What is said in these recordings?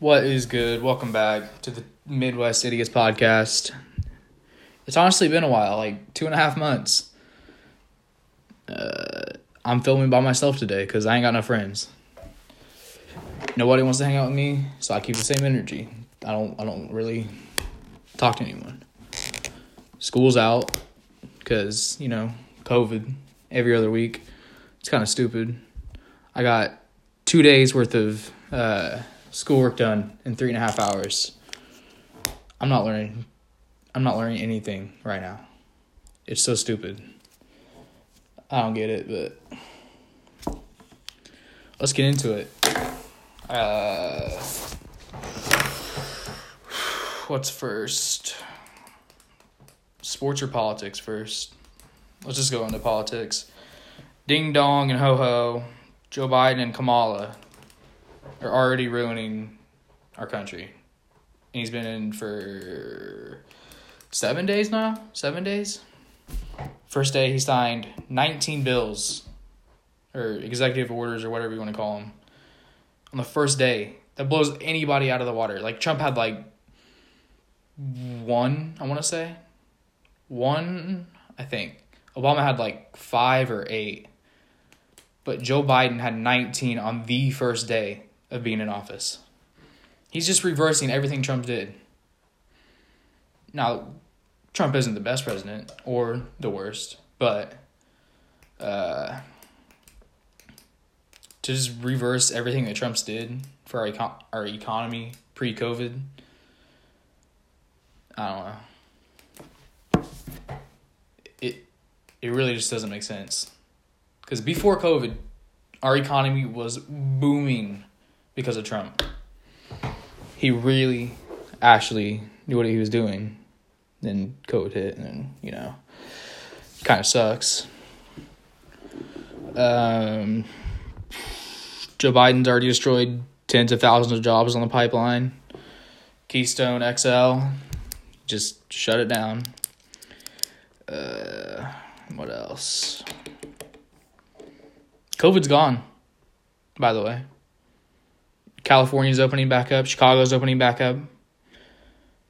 What is good? Welcome back to the Midwest Idiots podcast. It's honestly been a while, like two and a half months. Uh, I'm filming by myself today because I ain't got no friends. Nobody wants to hang out with me, so I keep the same energy. I don't. I don't really talk to anyone. School's out because you know COVID every other week. It's kind of stupid. I got two days worth of uh, schoolwork done in three and a half hours. I'm not learning. I'm not learning anything right now. It's so stupid. I don't get it, but let's get into it. Uh, what's first? Sports or politics first? Let's just go into politics. Ding dong and ho ho. Joe Biden and Kamala are already ruining our country. And he's been in for seven days now? Seven days? First day, he signed 19 bills or executive orders or whatever you want to call them on the first day. That blows anybody out of the water. Like, Trump had like one, I want to say. One, I think. Obama had like five or eight. But Joe Biden had 19 on the first day of being in office. He's just reversing everything Trump did. Now, Trump isn't the best president or the worst, but uh, to just reverse everything that Trump's did for our econ- our economy pre COVID, I don't know. It it really just doesn't make sense. Because before COVID, our economy was booming because of Trump. He really actually knew what he was doing. Then COVID hit, and you know, kind of sucks. Um, Joe Biden's already destroyed tens of thousands of jobs on the pipeline. Keystone XL, just shut it down. Uh, what else? COVID's gone, by the way. California's opening back up. Chicago's opening back up.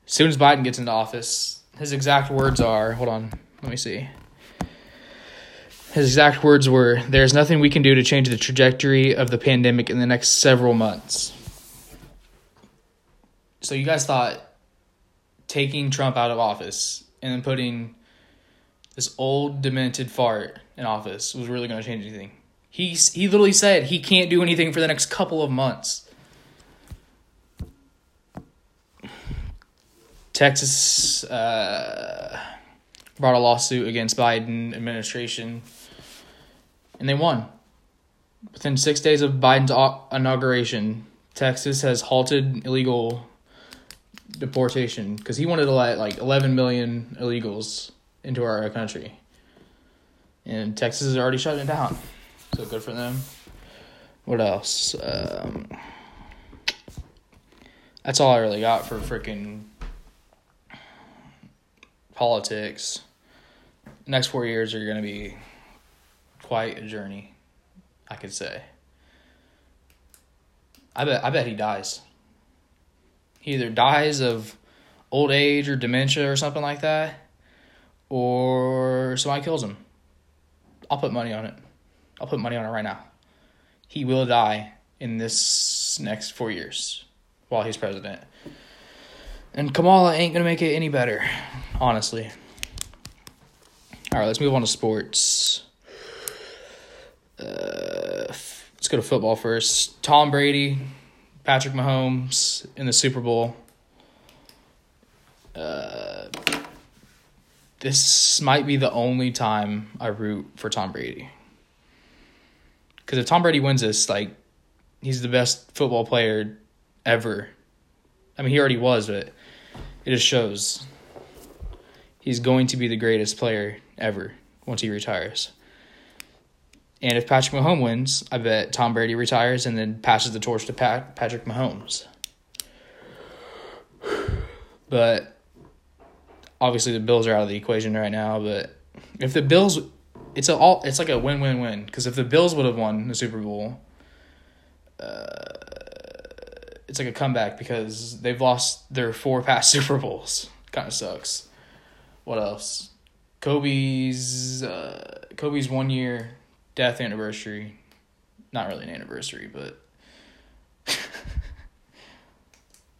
As soon as Biden gets into office, his exact words are hold on, let me see. His exact words were There's nothing we can do to change the trajectory of the pandemic in the next several months. So, you guys thought taking Trump out of office and then putting this old, demented fart in office was really going to change anything. He he literally said he can't do anything for the next couple of months. Texas uh, brought a lawsuit against Biden administration, and they won. Within six days of Biden's inauguration, Texas has halted illegal deportation because he wanted to let like 11 million illegals into our country, and Texas is already shutting it down. So good for them. What else? Um, that's all I really got for freaking politics. next four years are going to be quite a journey, I could say. I bet I bet he dies. He either dies of old age or dementia or something like that, or somebody kills him. I'll put money on it. I'll put money on it right now. He will die in this next four years while he's president. And Kamala ain't gonna make it any better, honestly. All right, let's move on to sports. Uh, let's go to football first. Tom Brady, Patrick Mahomes in the Super Bowl. Uh, this might be the only time I root for Tom Brady. Because if Tom Brady wins this, like, he's the best football player ever. I mean, he already was, but it just shows he's going to be the greatest player ever once he retires. And if Patrick Mahomes wins, I bet Tom Brady retires and then passes the torch to Pat, Patrick Mahomes. But obviously the Bills are out of the equation right now, but if the Bills it's a all it's like a win win win because if the Bills would have won the Super Bowl, uh, it's like a comeback because they've lost their four past Super Bowls. Kind of sucks. What else? Kobe's uh, Kobe's one year death anniversary. Not really an anniversary, but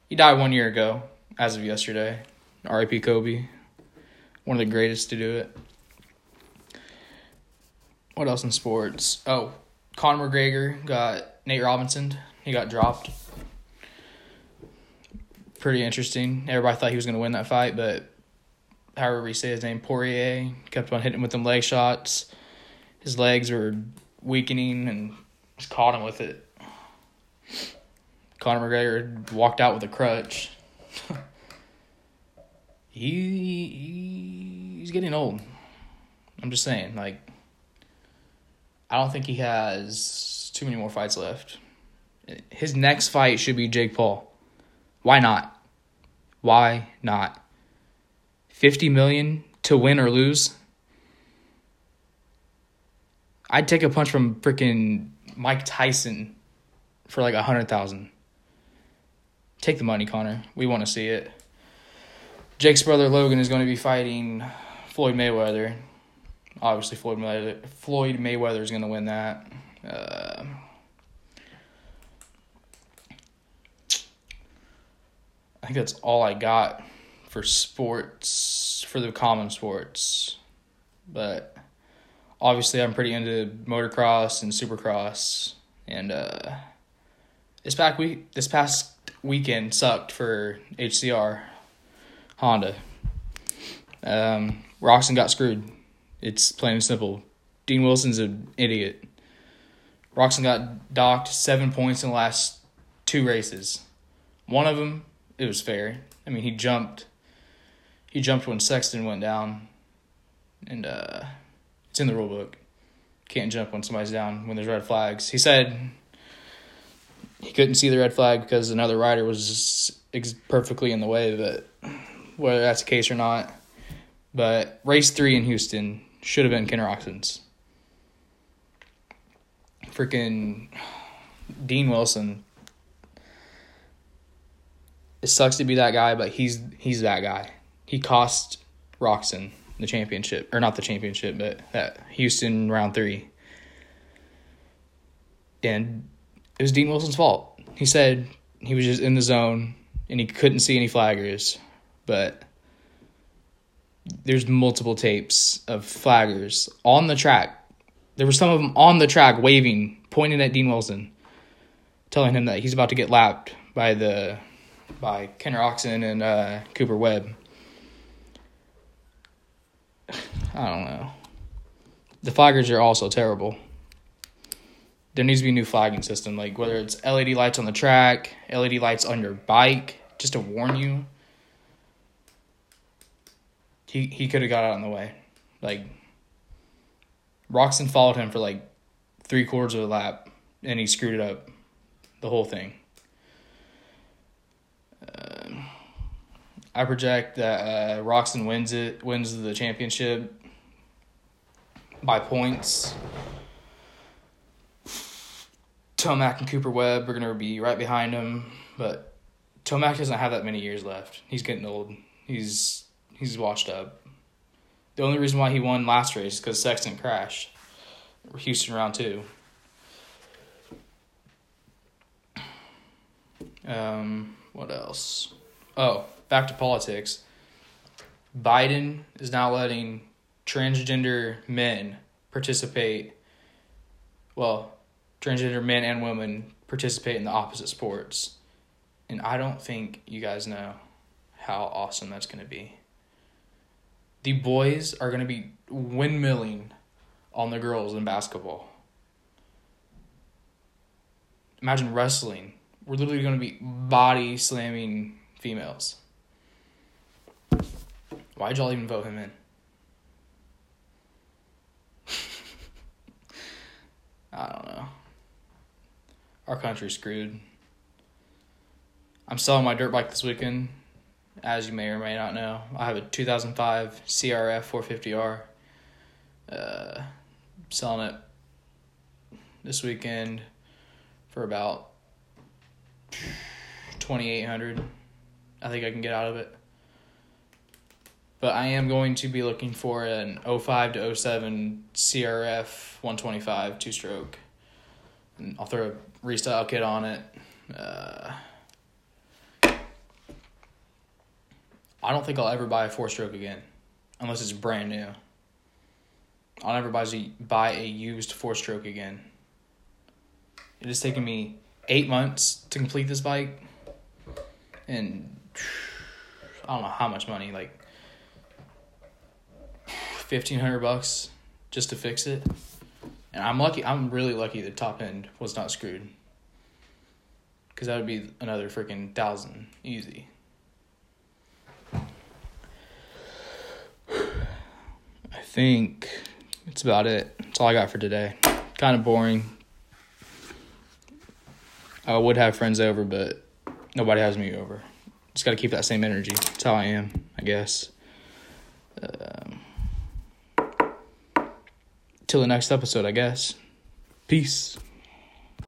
he died one year ago, as of yesterday. R.I.P. Kobe, one of the greatest to do it. What else in sports? Oh, Conor McGregor got Nate Robinson. He got dropped. Pretty interesting. Everybody thought he was going to win that fight, but however you say his name, Poirier, kept on hitting with them leg shots. His legs were weakening and just caught him with it. Conor McGregor walked out with a crutch. he he's getting old. I'm just saying, like I don't think he has too many more fights left. His next fight should be Jake Paul. Why not? Why not? 50 million to win or lose? I'd take a punch from freaking Mike Tyson for like a hundred thousand. Take the money, Conor. We want to see it. Jake's brother Logan is going to be fighting Floyd Mayweather obviously Floyd Mayweather, Floyd Mayweather is going to win that. Uh, I think that's all I got for sports for the common sports, but obviously I'm pretty into motocross and supercross, and uh, this back week this past weekend sucked for HCR Honda. Um, Roczen got screwed. It's plain and simple. Dean Wilson's an idiot. Roczen got docked seven points in the last two races. One of them, it was fair. I mean, he jumped. He jumped when Sexton went down, and uh, it's in the rule book. Can't jump when somebody's down when there's red flags. He said he couldn't see the red flag because another rider was perfectly in the way. But whether that's the case or not, but race three in Houston, should have been Ken Roczen's. Freaking Dean Wilson. It sucks to be that guy, but he's he's that guy. He cost Roczen the championship, or not the championship, but that Houston round three. And it was Dean Wilson's fault. He said he was just in the zone and he couldn't see any flaggers, but there's multiple tapes of flaggers on the track. There were some of them on the track waving, pointing at Dean Wilson, telling him that he's about to get lapped by the by Ken Roczen and uh, Cooper Webb. I don't know. The flaggers are also terrible. There needs to be a new flagging system, like whether it's LED lights on the track, LED lights on your bike, just to warn you he he could have got out in the way. Like Roczen followed him for like three quarters of a lap, and he screwed it up, the whole thing. I project that uh, Roczen wins it, wins the championship by points. Tomac and Cooper Webb are gonna be right behind him, but Tomac doesn't have that many years left. He's getting old. He's He's washed up. The only reason why he won last race is because Sexton crashed. Houston round two. Um, what else? Oh, back to politics. Biden is now letting transgender men participate. Well, transgender men and women participate in the opposite sports. And I don't think you guys know how awesome that's going to be the boys are going to be windmilling on the girls in basketball. Imagine wrestling. We're literally going to be body slamming females. Why'd y'all even vote him in? I don't know. Our country's screwed. I'm selling my dirt bike this weekend as you may or may not know. I have a 2005 CRF 450R. Uh, selling it this weekend for about twenty eight hundred. I think I can get out of it. But I am going to be looking for an 05 to 07 CRF 125 two stroke. And I'll throw a restyle kit on it. Uh, I don't think I'll ever buy a four stroke again, unless it's brand new. I'll never buy a, buy a used four stroke again. It has taken me eight months to complete this bike, and I don't know how much money, like fifteen hundred bucks, just to fix it. And I'm lucky. I'm really lucky the top end was not screwed, because that would be another freaking thousand easy. I think that's about it. That's all I got for today. Kind of boring. I would have friends over, but nobody has me over. Just got to keep that same energy. That's how I am, I guess. Um, till the next episode, I guess. Peace.